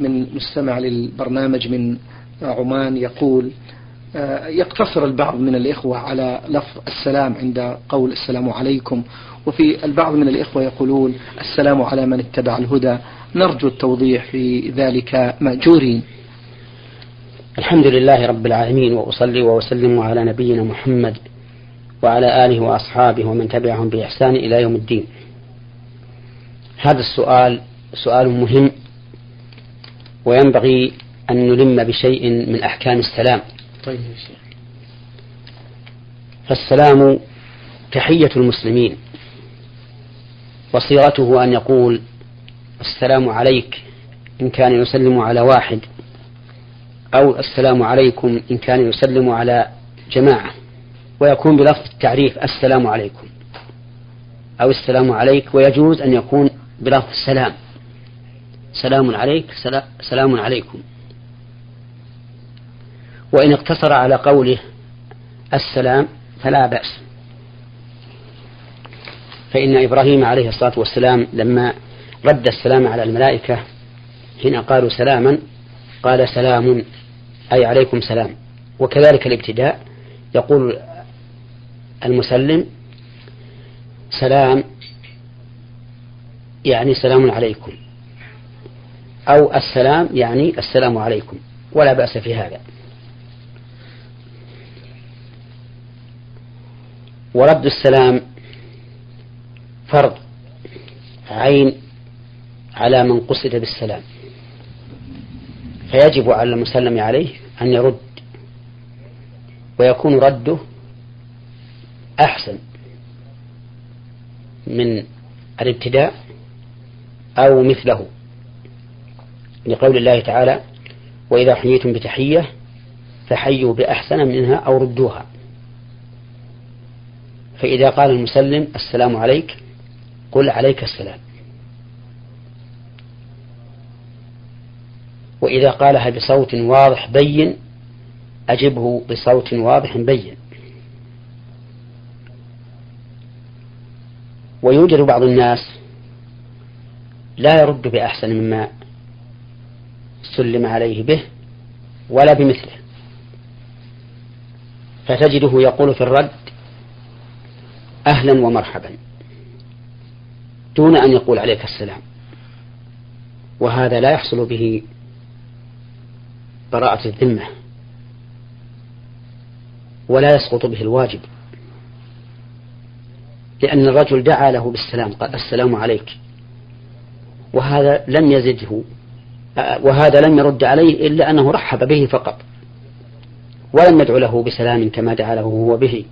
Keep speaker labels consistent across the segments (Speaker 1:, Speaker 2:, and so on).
Speaker 1: من مستمع للبرنامج من عمان يقول آه، يقتصر البعض من الإخوة على لفظ السلام عند قول السلام عليكم. وفي البعض من الإخوة يقولون السلام على من اتبع الهدى نرجو التوضيح في ذلك مأجورين.
Speaker 2: الحمد لله رب العالمين وأصلي وأسلم على نبينا محمد وعلى آله وأصحابه ومن تبعهم بإحسان إلى يوم الدين. هذا السؤال سؤال مهم وينبغي أن نلم بشيء من أحكام السلام. طيب فالسلام تحية المسلمين وصيغته أن يقول السلام عليك إن كان يسلم على واحد أو السلام عليكم إن كان يسلم على جماعة ويكون بلفظ التعريف السلام عليكم أو السلام عليك ويجوز أن يكون بلفظ السلام سلام عليك سلام عليكم. وإن اقتصر على قوله السلام فلا بأس. فإن إبراهيم عليه الصلاة والسلام لما رد السلام على الملائكة حين قالوا سلاما قال سلام أي عليكم سلام. وكذلك الابتداء يقول المسلم سلام يعني سلام عليكم. أو السلام يعني السلام عليكم ولا بأس في هذا. ورد السلام فرض عين على من قصد بالسلام. فيجب على المسلم عليه أن يرد ويكون رده أحسن من الابتداء أو مثله. لقول الله تعالى وإذا حييتم بتحية فحيوا بأحسن منها أو ردوها. فإذا قال المسلم السلام عليك قل عليك السلام. وإذا قالها بصوت واضح بين أجبه بصوت واضح بين. ويوجد بعض الناس لا يرد بأحسن مما سلم عليه به ولا بمثله. فتجده يقول في الرد أهلا ومرحبا. دون أن يقول عليك السلام. وهذا لا يحصل به براءة الذمة ولا يسقط به الواجب لأن الرجل دعا له بالسلام قال السلام عليك وهذا لم يزده وهذا لم يرد عليه إلا أنه رحب به فقط ولم يدعو له بسلام كما دعا له هو به.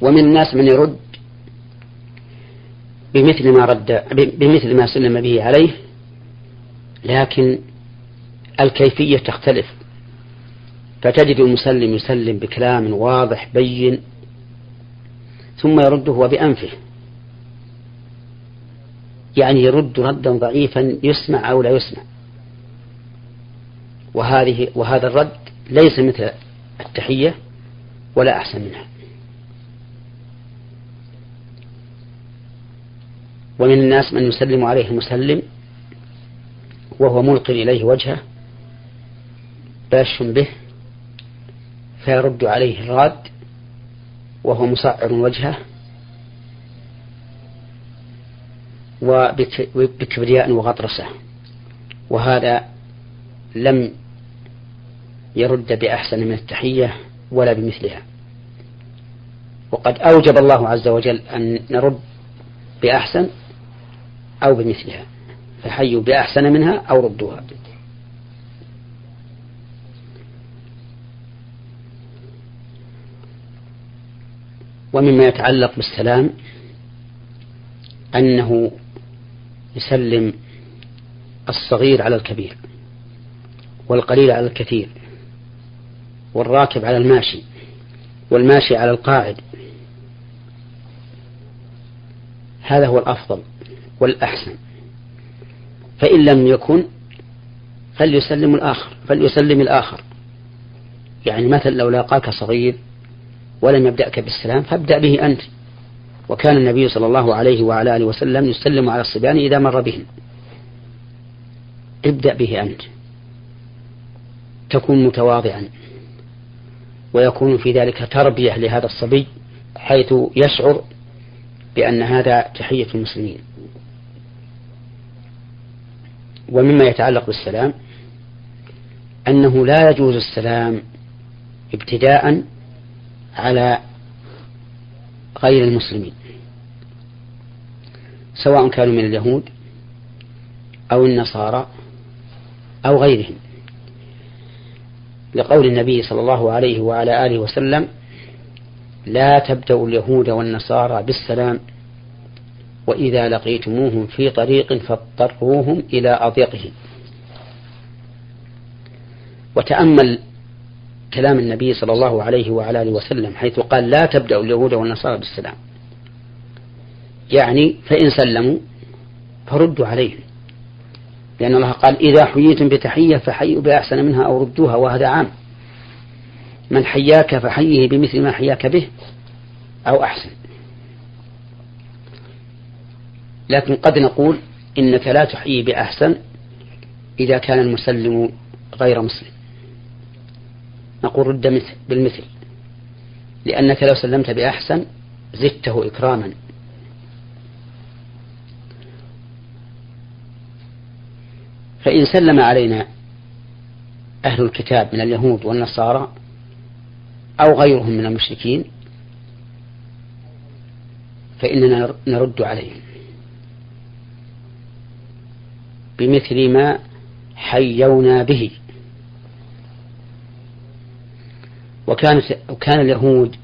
Speaker 2: ومن الناس من يرد بمثل ما رد بمثل ما سلم به عليه لكن الكيفية تختلف. فتجد المسلم يسلم بكلام واضح بين ثم يرد هو بأنفه يعني يرد ردا ضعيفا يسمع أو لا يسمع. وهذه وهذا الرد ليس مثل التحية ولا أحسن منها. ومن الناس من يسلم عليه المسلم وهو ملق إليه وجهه باش به فيرد عليه الراد وهو مسعر وجهه وبكبرياء وغطرسة. وهذا لم يرد بأحسن من التحية ولا بمثلها. وقد أوجب الله عز وجل أن نرد بأحسن أو بمثلها. فحيوا بأحسن منها أو ردوها. ومما يتعلق بالسلام أنه يسلم الصغير على الكبير والقليل على الكثير والراكب على الماشي والماشي على القاعد. هذا هو الأفضل والأحسن. فإن لم يكن فليسلم الآخر فليسلم الآخر. يعني مثلا لو لاقاك صغير ولم يبدأك بالسلام فابدأ به أنت. وكان النبي صلى الله عليه وعلى آله وسلم يسلم على الصبيان إذا مر بهم. ابدأ به أنت. تكون متواضعا. ويكون في ذلك تربية لهذا الصبي حيث يشعر بأن هذا تحية المسلمين. ومما يتعلق بالسلام أنه لا يجوز السلام ابتداء على غير المسلمين. سواء كانوا من اليهود أو النصارى أو غيرهم. لقول النبي صلى الله عليه وعلى آله وسلم لا تبدأوا اليهود والنصارى بالسلام وإذا لقيتموهم في طريق فاضطروهم إلى أضيقه وتأمل كلام النبي صلى الله عليه وعلى آله وسلم حيث قال لا تبدأوا اليهود والنصارى بالسلام. يعني فإن سلموا فردوا عليهم. لأن الله قال إذا حييتم بتحية فحيوا بأحسن منها أو ردوها وهذا عام. من حياك فحيه بمثل ما حياك به أو أحسن. لكن قد نقول إنك لا تحيي بأحسن إذا كان المسلم غير مسلم. نقول رد مثل بالمثل. لأنك لو سلمت بأحسن زدته إكراما. فإن سلم علينا أهل الكتاب من اليهود والنصارى أو غيرهم من المشركين فإننا نرد عليهم. بمثل ما حيونا به. وكانت وكان اليهود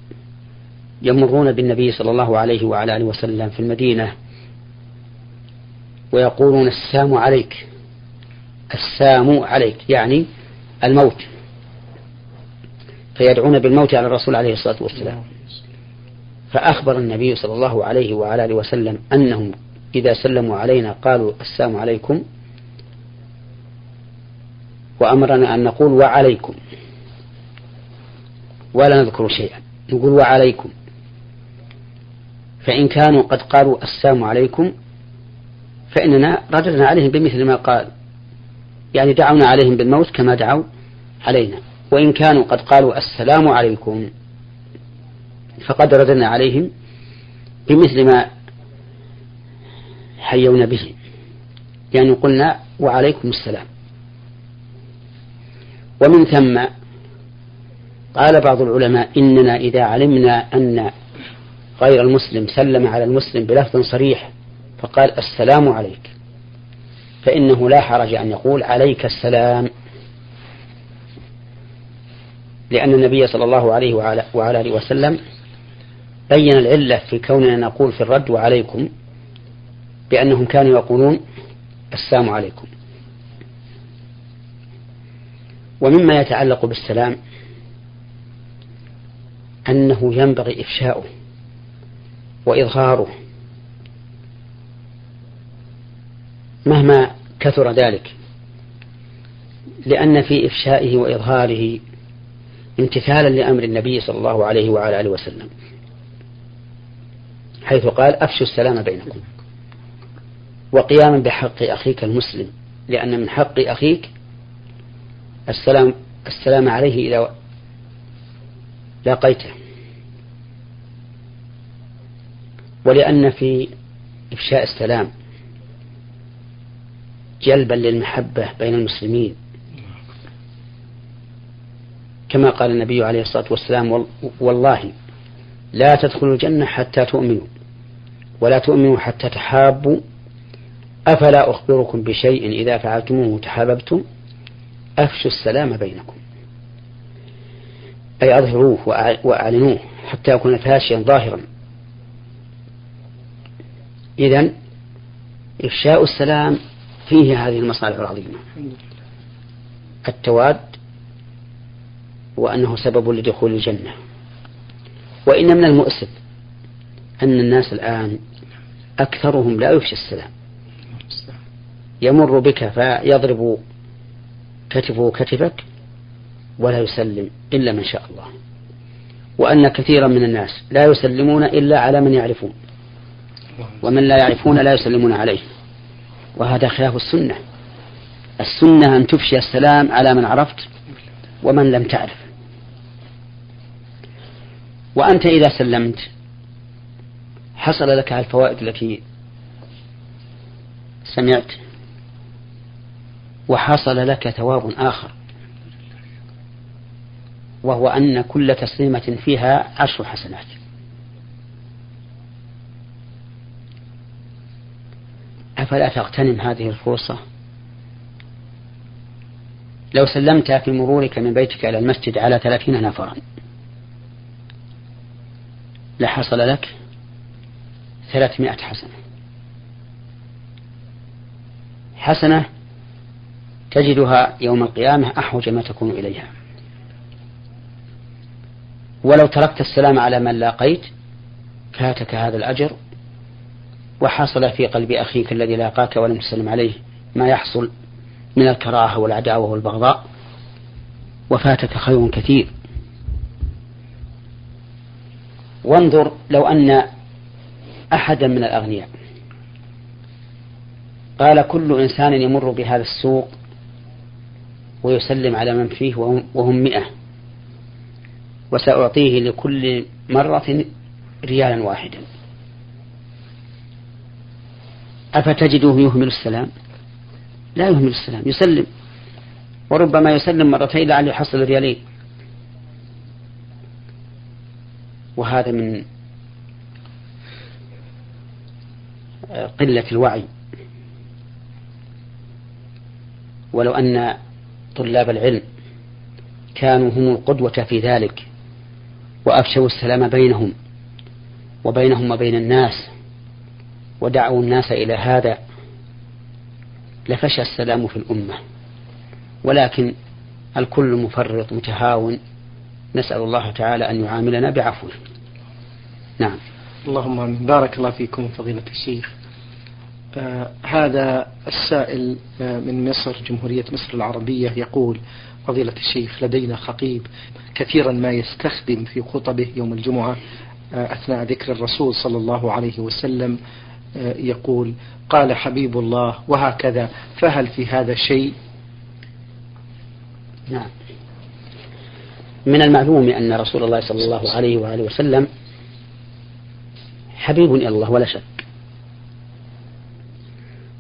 Speaker 2: يمرون بالنبي صلى الله عليه وعلى آله وسلم في المدينة ويقولون السام عليك. السام عليك يعني الموت. فيدعون بالموت على الرسول عليه الصلاة والسلام. فأخبر النبي صلى الله عليه وعلى آله وسلم أنهم إذا سلموا علينا قالوا السلام عليكم وأمرنا أن نقول وعليكم. ولا نذكر شيئا. نقول وعليكم. فإن كانوا قد قالوا السلام عليكم فإننا رددنا عليهم بمثل ما قال. يعني دعونا عليهم بالموت كما دعوا علينا. وإن كانوا قد قالوا السلام عليكم فقد رددنا عليهم بمثل ما حيونا به. يعني قلنا وعليكم السلام. ومن ثم قال بعض العلماء إننا إذا علمنا أن غير المسلم سلم على المسلم بلفظ صريح فقال السلام عليك فإنه لا حرج أن يقول عليك السلام. لأن النبي صلى الله عليه وعلى آله وسلم بين العلة في كوننا نقول في الرد وعليكم بأنهم كانوا يقولون السلام عليكم. ومما يتعلق بالسلام أنه ينبغي إفشاؤه وإظهاره مهما كثر ذلك لأن في إفشائه وإظهاره امتثالا لأمر النبي صلى الله عليه وعلى آله وسلم حيث قال أفشوا السلام بينكم وقياما بحق أخيك المسلم لأن من حق أخيك السلام السلام عليه إذا لاقيته. ولأن في إفشاء السلام جلبا للمحبة بين المسلمين. كما قال النبي عليه الصلاة والسلام والله لا تدخلوا الجنة حتى تؤمنوا ولا تؤمنوا حتى تحابوا. أفلا أخبركم بشيء إذا فعلتموه تحاببتم أفشوا السلام بينكم. أي أظهروه وأعلنوه حتى يكون فاشيا ظاهرا. إذا إفشاء السلام فيه هذه المصالح العظيمة. التواد وأنه سبب لدخول الجنة. وإن من المؤسف أن الناس الآن أكثرهم لا يفشي السلام. يمر بك فيضرب كتفه كتفك ولا يسلم إلا من شاء الله. وأن كثيرا من الناس لا يسلمون إلا على من يعرفون. ومن لا يعرفون لا يسلمون عليه. وهذا خلاف السنة. السنة أن تفشي السلام على من عرفت ومن لم تعرف. وأنت إذا سلمت حصل لك الفوائد التي سمعت. وحصل لك ثواب آخر. وهو أن كل تسليمة فيها عشر حسنات. أفلا تغتنم هذه الفرصة؟ لو سلمت في مرورك من بيتك إلى المسجد على ثلاثين نفرا لحصل لك ثلاثمائة حسنة. حسنة تجدها يوم القيامة أحوج ما تكون إليها. ولو تركت السلام على من لاقيت فاتك هذا الأجر وحصل في قلب أخيك الذي لاقاك ولم تسلم عليه ما يحصل من الكراهة والعداوة والبغضاء وفاتك خير كثير. وانظر لو أن أحدا من الأغنياء قال كل إنسان يمر بهذا السوق ويسلم على من فيه وهم مئة. وسأعطيه لكل مرة ريالا واحدا. أفتجده يهمل السلام؟ لا يهمل السلام يسلم. وربما يسلم مرتين لعله يحصل ريالين. وهذا من قلة الوعي. ولو أن طلاب العلم كانوا هم القدوة في ذلك وأفشوا السلام بينهم وبينهم وبين الناس ودعوا الناس إلى هذا لفشى السلام في الأمة. ولكن الكل مفرط متهاون. نسأل الله تعالى أن يعاملنا بعفوه نعم.
Speaker 1: اللهم بارك الله فيكم فضيلة الشيخ. آه هذا السائل آه من مصر جمهورية مصر العربية يقول فضيلة الشيخ لدينا خطيب كثيرا ما يستخدم في خطبه يوم الجمعة آه أثناء ذكر الرسول صلى الله عليه وسلم آه، يقول قال حبيب الله وهكذا فهل في هذا شيء؟
Speaker 2: نعم. من المعلوم أن رسول الله صلى الله عليه وآله وسلم حبيب إلى الله ولا شك.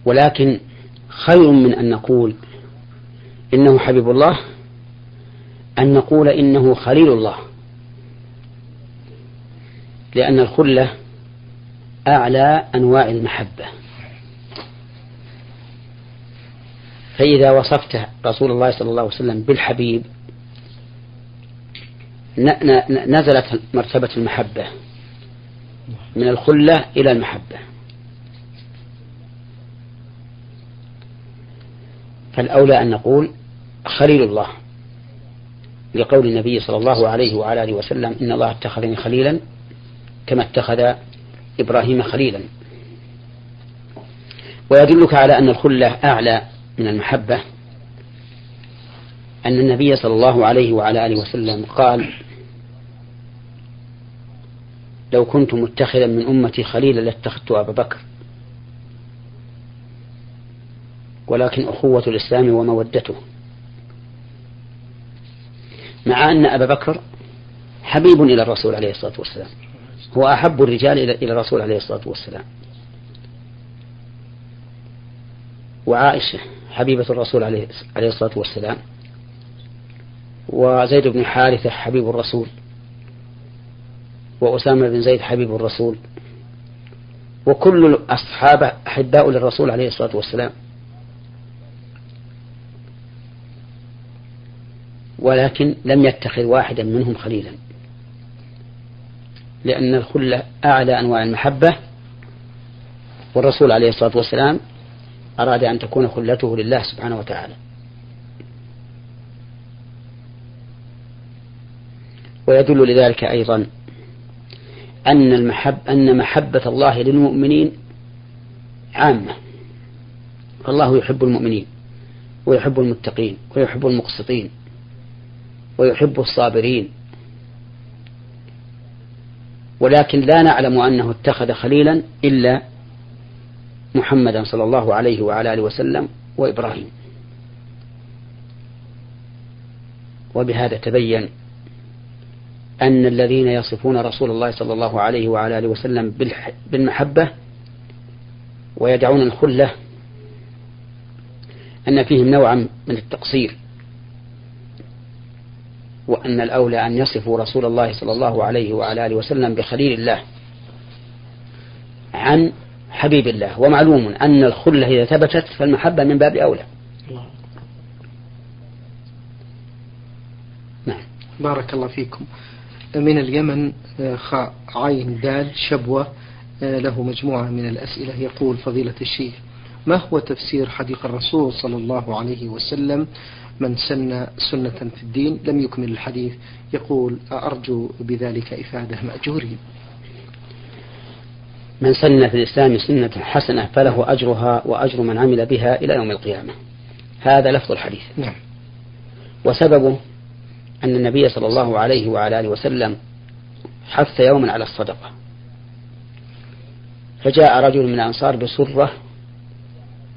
Speaker 2: ولكن خير من أن نقول إنه حبيب الله أن نقول إنه خليل الله. لأن الخلة أعلى أنواع المحبة. فإذا وصفت رسول الله صلى الله عليه وسلم بالحبيب نزلت مرتبة المحبة من الخلة إلى المحبة. فالأولى أن نقول خليل الله. لقول النبي صلى الله عليه وعلى آله وسلم إن الله اتخذني خليلا كما اتخذ إبراهيم خليلا. ويدلك على أن الخلة أعلى من المحبة. أن النبي صلى الله عليه وعلى آله وسلم قال لو كنت متخذا من أمتي خليلا لاتخذت أبا بكر. ولكن أخوة الإسلام ومودته. مع أن أبا بكر حبيب إلى الرسول عليه الصلاة والسلام. هو أحب الرجال إلى الرسول عليه الصلاة والسلام. وعائشة حبيبة الرسول عليه الصلاة والسلام. وزيد بن حارثة حبيب الرسول. وأسامة بن زيد حبيب الرسول. وكل الأصحاب أحباء للرسول عليه الصلاة والسلام. ولكن لم يتخذ واحدا منهم خليلا. لأن الخلة أعلى أنواع المحبة والرسول عليه الصلاة والسلام أراد أن تكون خلته لله سبحانه وتعالى. ويدل لذلك أيضا أن المحب أن محبة الله للمؤمنين عامة. فالله يحب المؤمنين ويحب المتقين ويحب المقسطين. ويحب الصابرين. ولكن لا نعلم أنه اتخذ خليلا إلا محمدا صلى الله عليه وعلى آله وسلم وإبراهيم. وبهذا تبين أن الذين يصفون رسول الله صلى الله عليه وعلى آله وسلم بالمحبة ويدعون الخلة أن فيهم نوعا من التقصير. وأن الأولى أن يصفوا رسول الله صلى الله عليه وعلى آله وسلم بخليل الله عن حبيب الله. ومعلوم أن الخلة إذا ثبتت فالمحبة من باب أولى.
Speaker 1: نعم. بارك الله فيكم. من اليمن خاء عين دال شبوة له مجموعة من الأسئلة. يقول فضيلة الشيخ ما هو تفسير حديث الرسول صلى الله عليه وسلم من سن سنة في الدين لم يكمل الحديث يقول أرجو بذلك إفادة مأجورين.
Speaker 2: من سن في الإسلام سنة حسنة فله أجرها وأجر من عمل بها إلى يوم القيامة. هذا لفظ الحديث.
Speaker 1: نعم.
Speaker 2: وسببه أن النبي صلى الله عليه وعلى آله وسلم حث يوما على الصدقة. فجاء رجل من الأنصار بسرة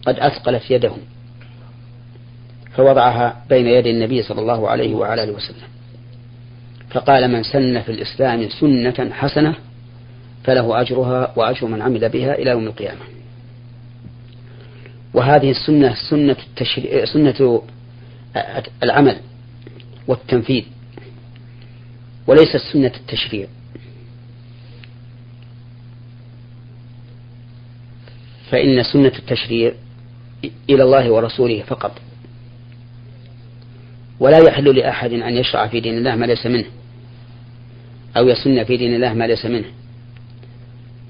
Speaker 2: قد أثقلت يده. فوضعها بين يدي النبي صلى الله عليه وعلى آله وسلم. فقال من سن في الإسلام سنة حسنة فله أجرها وأجر من عمل بها إلى يوم القيامة. وهذه السنة سنة التشريع سنة العمل والتنفيذ وليست سنة التشريع. فإن سنة التشريع إلى الله ورسوله فقط. ولا يحل لأحد أن يشرع في دين الله ما ليس منه أو يسن في دين الله ما ليس منه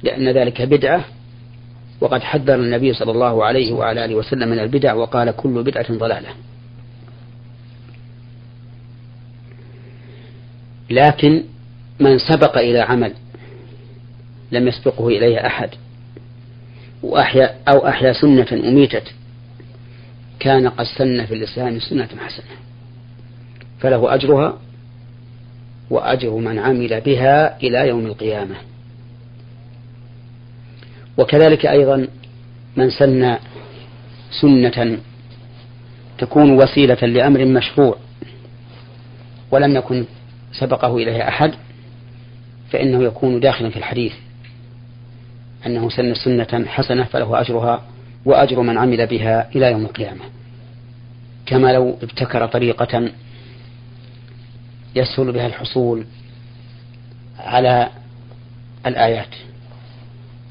Speaker 2: لأن ذلك بدعة وقد حذر النبي صلى الله عليه وعلى آله وسلم من البدع وقال كل بدعة ضلالة. لكن من سبق إلى عمل لم يسبقه إليه أحد وأحيا أو أحيا سنة أميتت كان قد سن في الإسلام سنة حسنة. فله أجرها وأجر من عمل بها إلى يوم القيامة. وكذلك أيضا من سن سنة تكون وسيلة لأمر مشروع ولم يكن سبقه إليه أحد فإنه يكون داخلا في الحديث أنه سن سنة حسنة فله أجرها وأجر من عمل بها إلى يوم القيامة. كما لو ابتكر طريقة يسهل بها الحصول على الآيات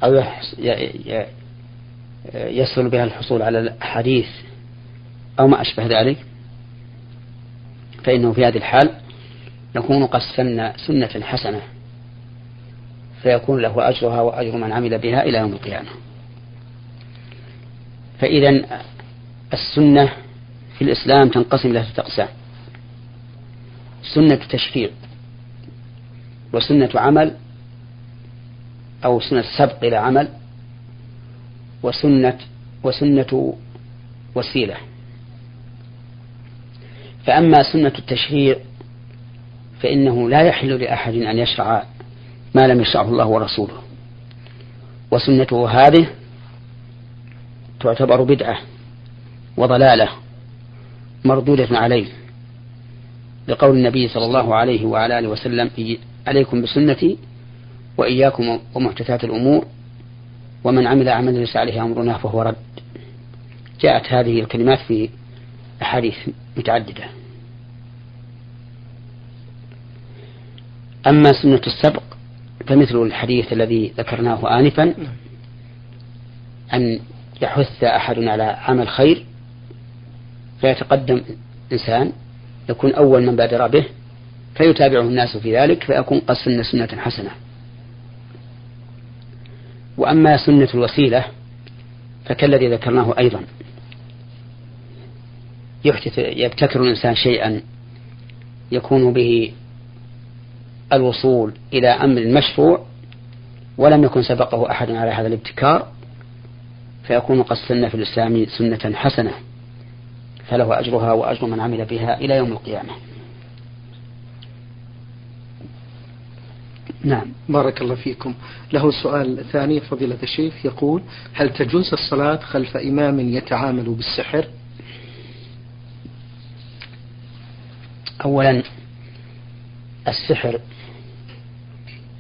Speaker 2: أو يسهل بها الحصول على الأحاديث أو ما أشبه ذلك. فإنه في هذه الحال يكون قد سن سنة حسنة فيكون له أجرها وأجر من عمل بها إلى يوم القيامة. فإذا السنة في الإسلام تنقسم إلى ثلاثة أقسام. سنة تشريع وسنة عمل أو سنة سبق إلى عمل وسنة وسنة وسيلة. فأما سنة التشريع فإنه لا يحل لأحد أن يشرع ما لم يشرعه الله ورسوله. وسنته هذه تعتبر بدعة وضلالة مردودة عليه. لقول النبي صلى الله عليه وعلى آله وسلم عليكم بسنتي وإياكم ومحدثات الأمور ومن عمل عملا ليس عليه أمرنا فهو رد. جاءت هذه الكلمات في أحاديث متعددة. أما سنة السبق فمثل الحديث الذي ذكرناه آنفا أن يحث أحد على عمل خير فيتقدم إنسان يكون أول من بادر به فيتابعه الناس في ذلك فيكون قد سن سنة حسنة. وأما سنة الوسيلة فكالذي ذكرناه أيضا. يحدث يبتكر الإنسان شيئا يكون به الوصول إلى أمر مشروع ولم يكن سبقه أحد على هذا الابتكار فيكون قد سن في الإسلام سنة حسنة. فله أجرها وأجر من عمل بها إلى يوم القيامة.
Speaker 1: نعم. بارك الله فيكم. له سؤال ثاني فضيلة الشيخ يقول هل تجوز الصلاة خلف إمام يتعامل بالسحر؟
Speaker 2: أولا السحر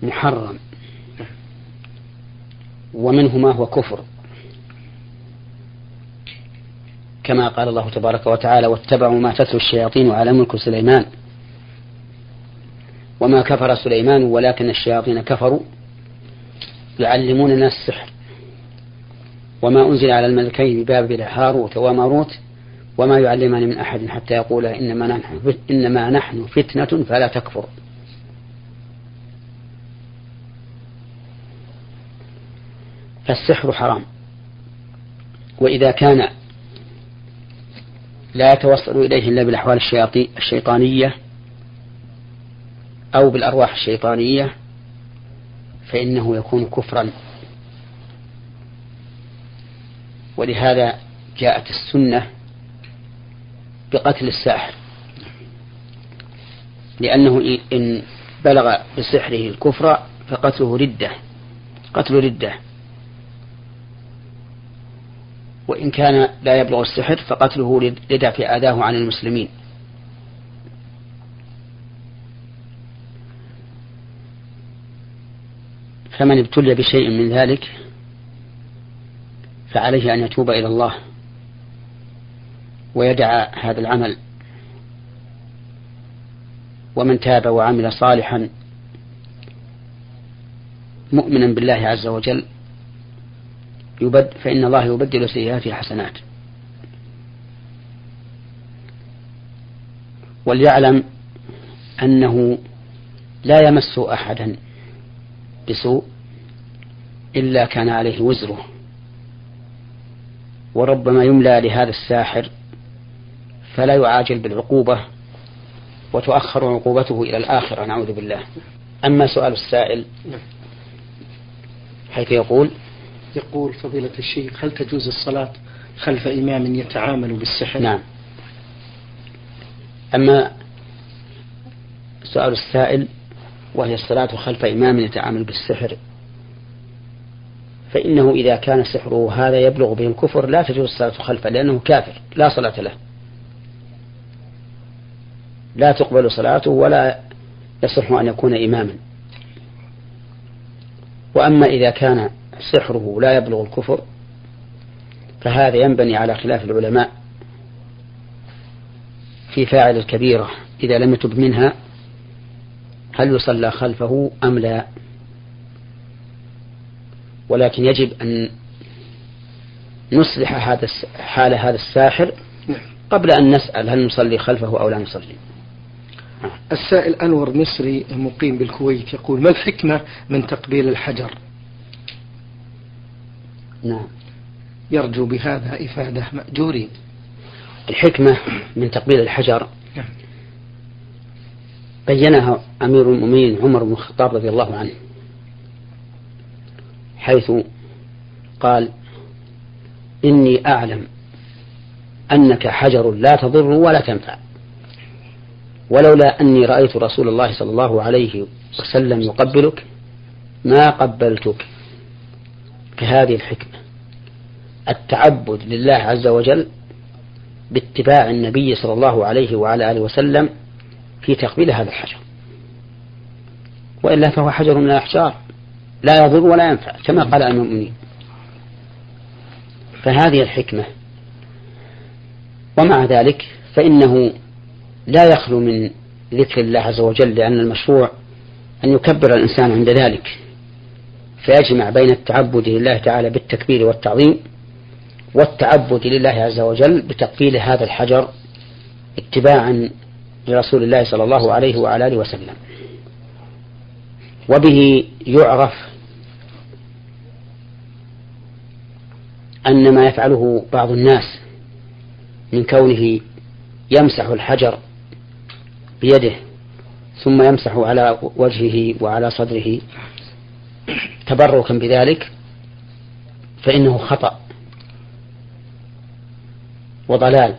Speaker 2: محرم ومنه ما هو كفر. كما قال الله تبارك وتعالى واتبعوا ما تتلو الشياطين على ملك سليمان. وما كفر سليمان ولكن الشياطين كفروا. يعلمون الناس السحر. وما أنزل على الملكين ببابل هاروت وماروت. وما يعلمان من أحد حتى يقولا إنما نحن إنما نحن فتنة فلا تكفر. فالسحر حرام. وإذا كان لا يتوصل إليه إلا بالأحوال الشيطانية أو بالأرواح الشيطانية فإنه يكون كفرا. ولهذا جاءت السنة بقتل الساحر لأنه إن بلغ بسحره الكفر فقتله ردة قتل ردة. وإن كان لا يبلغ السحر فقتله لدفع أذاه عن المسلمين. فمن ابتلي بشيء من ذلك فعليه أن يتوب إلى الله ويدع هذا العمل. ومن تاب وعمل صالحا مؤمنا بالله عز وجل يبد فإن الله يبدل سيئاته حسنات. وليعلم أنه لا يمس أحدا بسوء إلا كان عليه وزره. وربما يملى لهذا الساحر فلا يعاجل بالعقوبة وتؤخر عقوبته إلى الآخرة نعوذ بالله. أما سؤال السائل حيث يقول
Speaker 1: يقول فضيلة الشيخ هل تجوز الصلاة خلف إمام يتعامل بالسحر؟
Speaker 2: نعم. أما سؤال السائل وهي الصلاة خلف إمام يتعامل بالسحر فإنه إذا كان سحره هذا يبلغ به الكفر لا تجوز الصلاة خلفه لأنه كافر لا صلاة له. لا تقبل صلاته ولا يصح أن يكون إماما. وأما إذا كان سحره لا يبلغ الكفر فهذا ينبني على خلاف العلماء في فاعل الكبيرة إذا لم يتب منها هل يصلى خلفه أم لا؟ ولكن يجب أن نصلح هذا حال هذا الساحر قبل أن نسأل هل نصلي خلفه أو لا نصلي.
Speaker 1: السائل أنور مصري مقيم بالكويت يقول ما الحكمة من تقبيل الحجر؟
Speaker 2: نعم.
Speaker 1: يرجو بهذا إفادة مأجورين.
Speaker 2: الحكمة من تقبيل الحجر. نعم. بينها أمير المؤمنين عمر بن الخطاب رضي الله عنه. حيث قال إني أعلم أنك حجر لا تضر ولا تنفع. ولولا أني رأيت رسول الله صلى الله عليه وسلم يقبلك ما قبلتك. كهذه الحكمة. التعبد لله عز وجل باتباع النبي صلى الله عليه وعلى آله وسلم في تقبيل هذا الحجر. وإلا فهو حجر من الأحجار. لا يضر ولا ينفع كما قال المؤمنين. فهذه الحكمة. ومع ذلك فإنه لا يخلو من ذكر الله عز وجل لأن المشروع أن يكبر الإنسان عند ذلك. فيجمع بين التعبد لله تعالى بالتكبير والتعظيم والتعبد لله عز وجل بتقبيل هذا الحجر اتباعا لرسول الله صلى الله عليه وعلى آله وسلم. وبه يعرف أن ما يفعله بعض الناس من كونه يمسح الحجر بيده ثم يمسح على وجهه وعلى صدره تبركا بذلك فإنه خطأ وضلال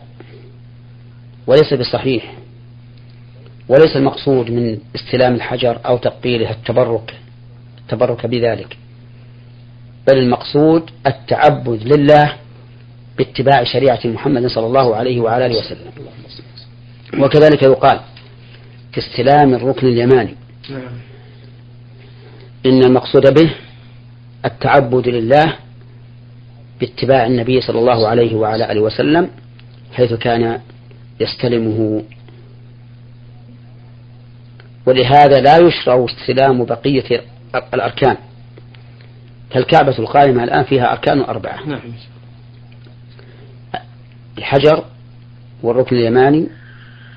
Speaker 2: وليس بصحيح وليس المقصود من استلام الحجر أو تقبيله التبرك التبرك بذلك بل المقصود التعبد لله باتباع شريعة محمد صلى الله عليه وعلى آله وسلم. وكذلك يقال في استلام الركن اليماني.
Speaker 1: نعم.
Speaker 2: إن المقصود به التعبد لله باتباع النبي صلى الله عليه وعلى آله وسلم حيث كان يستلمه. ولهذا لا يشرع استلام بقية الأركان. فالكعبة القائمة الآن فيها أركان أربعة.
Speaker 1: نعم
Speaker 2: الحجر والركن اليماني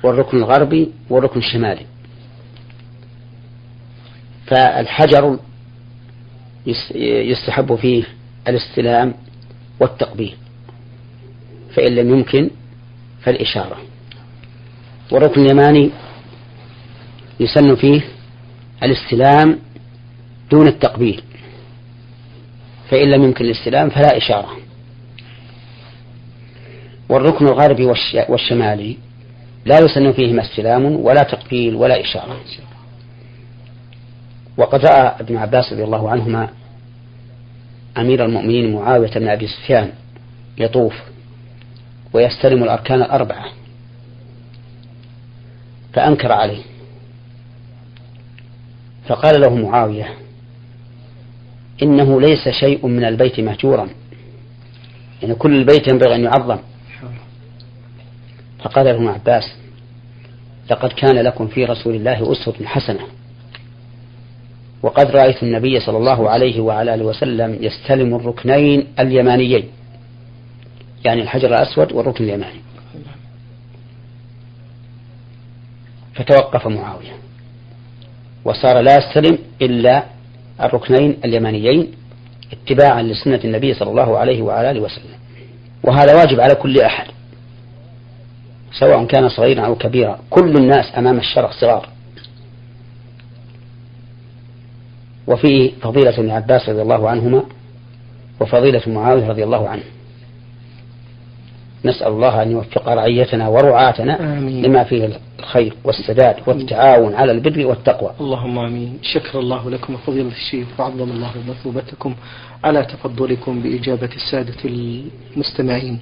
Speaker 2: والركن الغربي والركن الشمالي. فالحجر يستحب فيه الاستلام والتقبيل فإن لم يمكن فالإشارة. والركن اليماني يسن فيه الاستلام دون التقبيل فإن لم يمكن الاستلام فلا إشارة. والركن الغربي والشمالي لا يسن فيهما استلام ولا تقبيل ولا إشارة. وقد رأى ابن عباس رضي الله عنهما أمير المؤمنين معاوية بن أبي سفيان يطوف ويستلم الأركان الأربعة فأنكر عليه. فقال له معاوية إنه ليس شيء من البيت مهجورا يعني كل البيت ينبغي أن يعظم. فقال له ابن عباس لقد كان لكم في رسول الله أسوة حسنة. وقد رأيت النبي صلى الله عليه وعلى آله وسلم يستلم الركنين اليمانيين يعني الحجر الأسود والركن اليماني. فتوقف معاوية وصار لا يستلم إلا الركنين اليمانيين اتباعا لسنة النبي صلى الله عليه وعلى آله وسلم. وهذا واجب على كل أحد سواء كان صغيرا أو كبيرا. كل الناس أمام الشرع صغار. وفيه فضيلة ابن عباس رضي الله عنهما وفضيلة معاوية رضي الله عنه. نسأل الله أن يوفق رعيتنا ورعاتنا
Speaker 1: آمين.
Speaker 2: لما فيه الخير والسداد والتعاون على البر والتقوى.
Speaker 1: اللهم آمين. شكر الله لكم فضيلة الشيخ وعظم الله مثوبتكم على تفضلكم بإجابة السادة المستمعين.